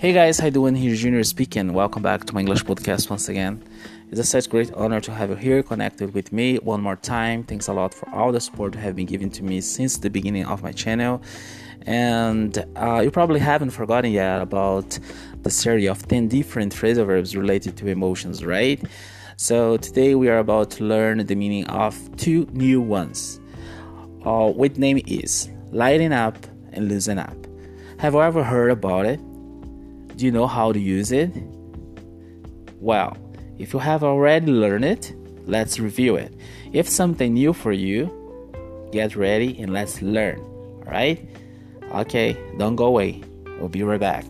Hey guys, how you doing? Here Junior speaking. Welcome back to my English podcast once again. It's a such great honor to have you here connected with me one more time. Thanks a lot for all the support you have been giving to me since the beginning of my channel. And uh, you probably haven't forgotten yet about the series of 10 different phrasal verbs related to emotions, right? So today we are about to learn the meaning of two new ones. Uh, name is lighten up and loosen up. Have you ever heard about it? Do you know how to use it? Well, if you have already learned it, let's review it. If something new for you, get ready and let's learn. Alright? Okay, don't go away. We'll be right back.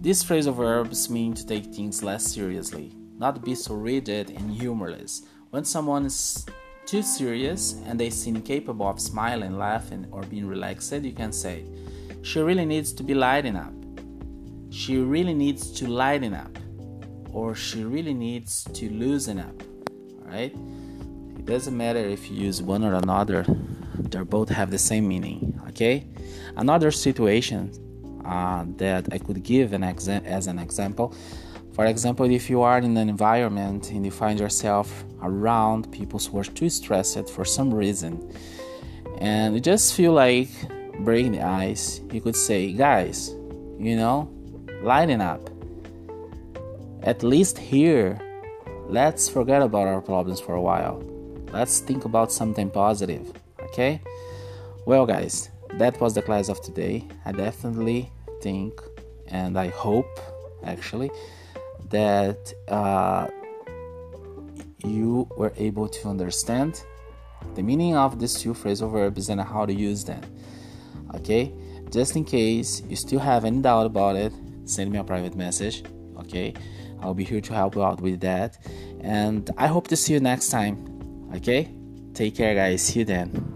These phrasal verbs mean to take things less seriously, not be so rigid and humorless. When someone is too serious and they seem capable of smiling, laughing, or being relaxed, you can say, She really needs to be lighting up. She really needs to lighten up. Or she really needs to loosen up. Alright? It doesn't matter if you use one or another, they both have the same meaning. Okay? Another situation uh, that I could give an exa- as an example for example, if you are in an environment and you find yourself around people who are too stressed for some reason, and you just feel like breaking the ice, you could say, guys, you know, lighten up. At least here, let's forget about our problems for a while. Let's think about something positive, okay? Well, guys, that was the class of today. I definitely think and I hope actually that uh, you were able to understand the meaning of these two phrasal verbs and how to use them. Okay, just in case you still have any doubt about it, send me a private message. Okay, I'll be here to help you out with that, and I hope to see you next time. Okay, take care, guys. See you then.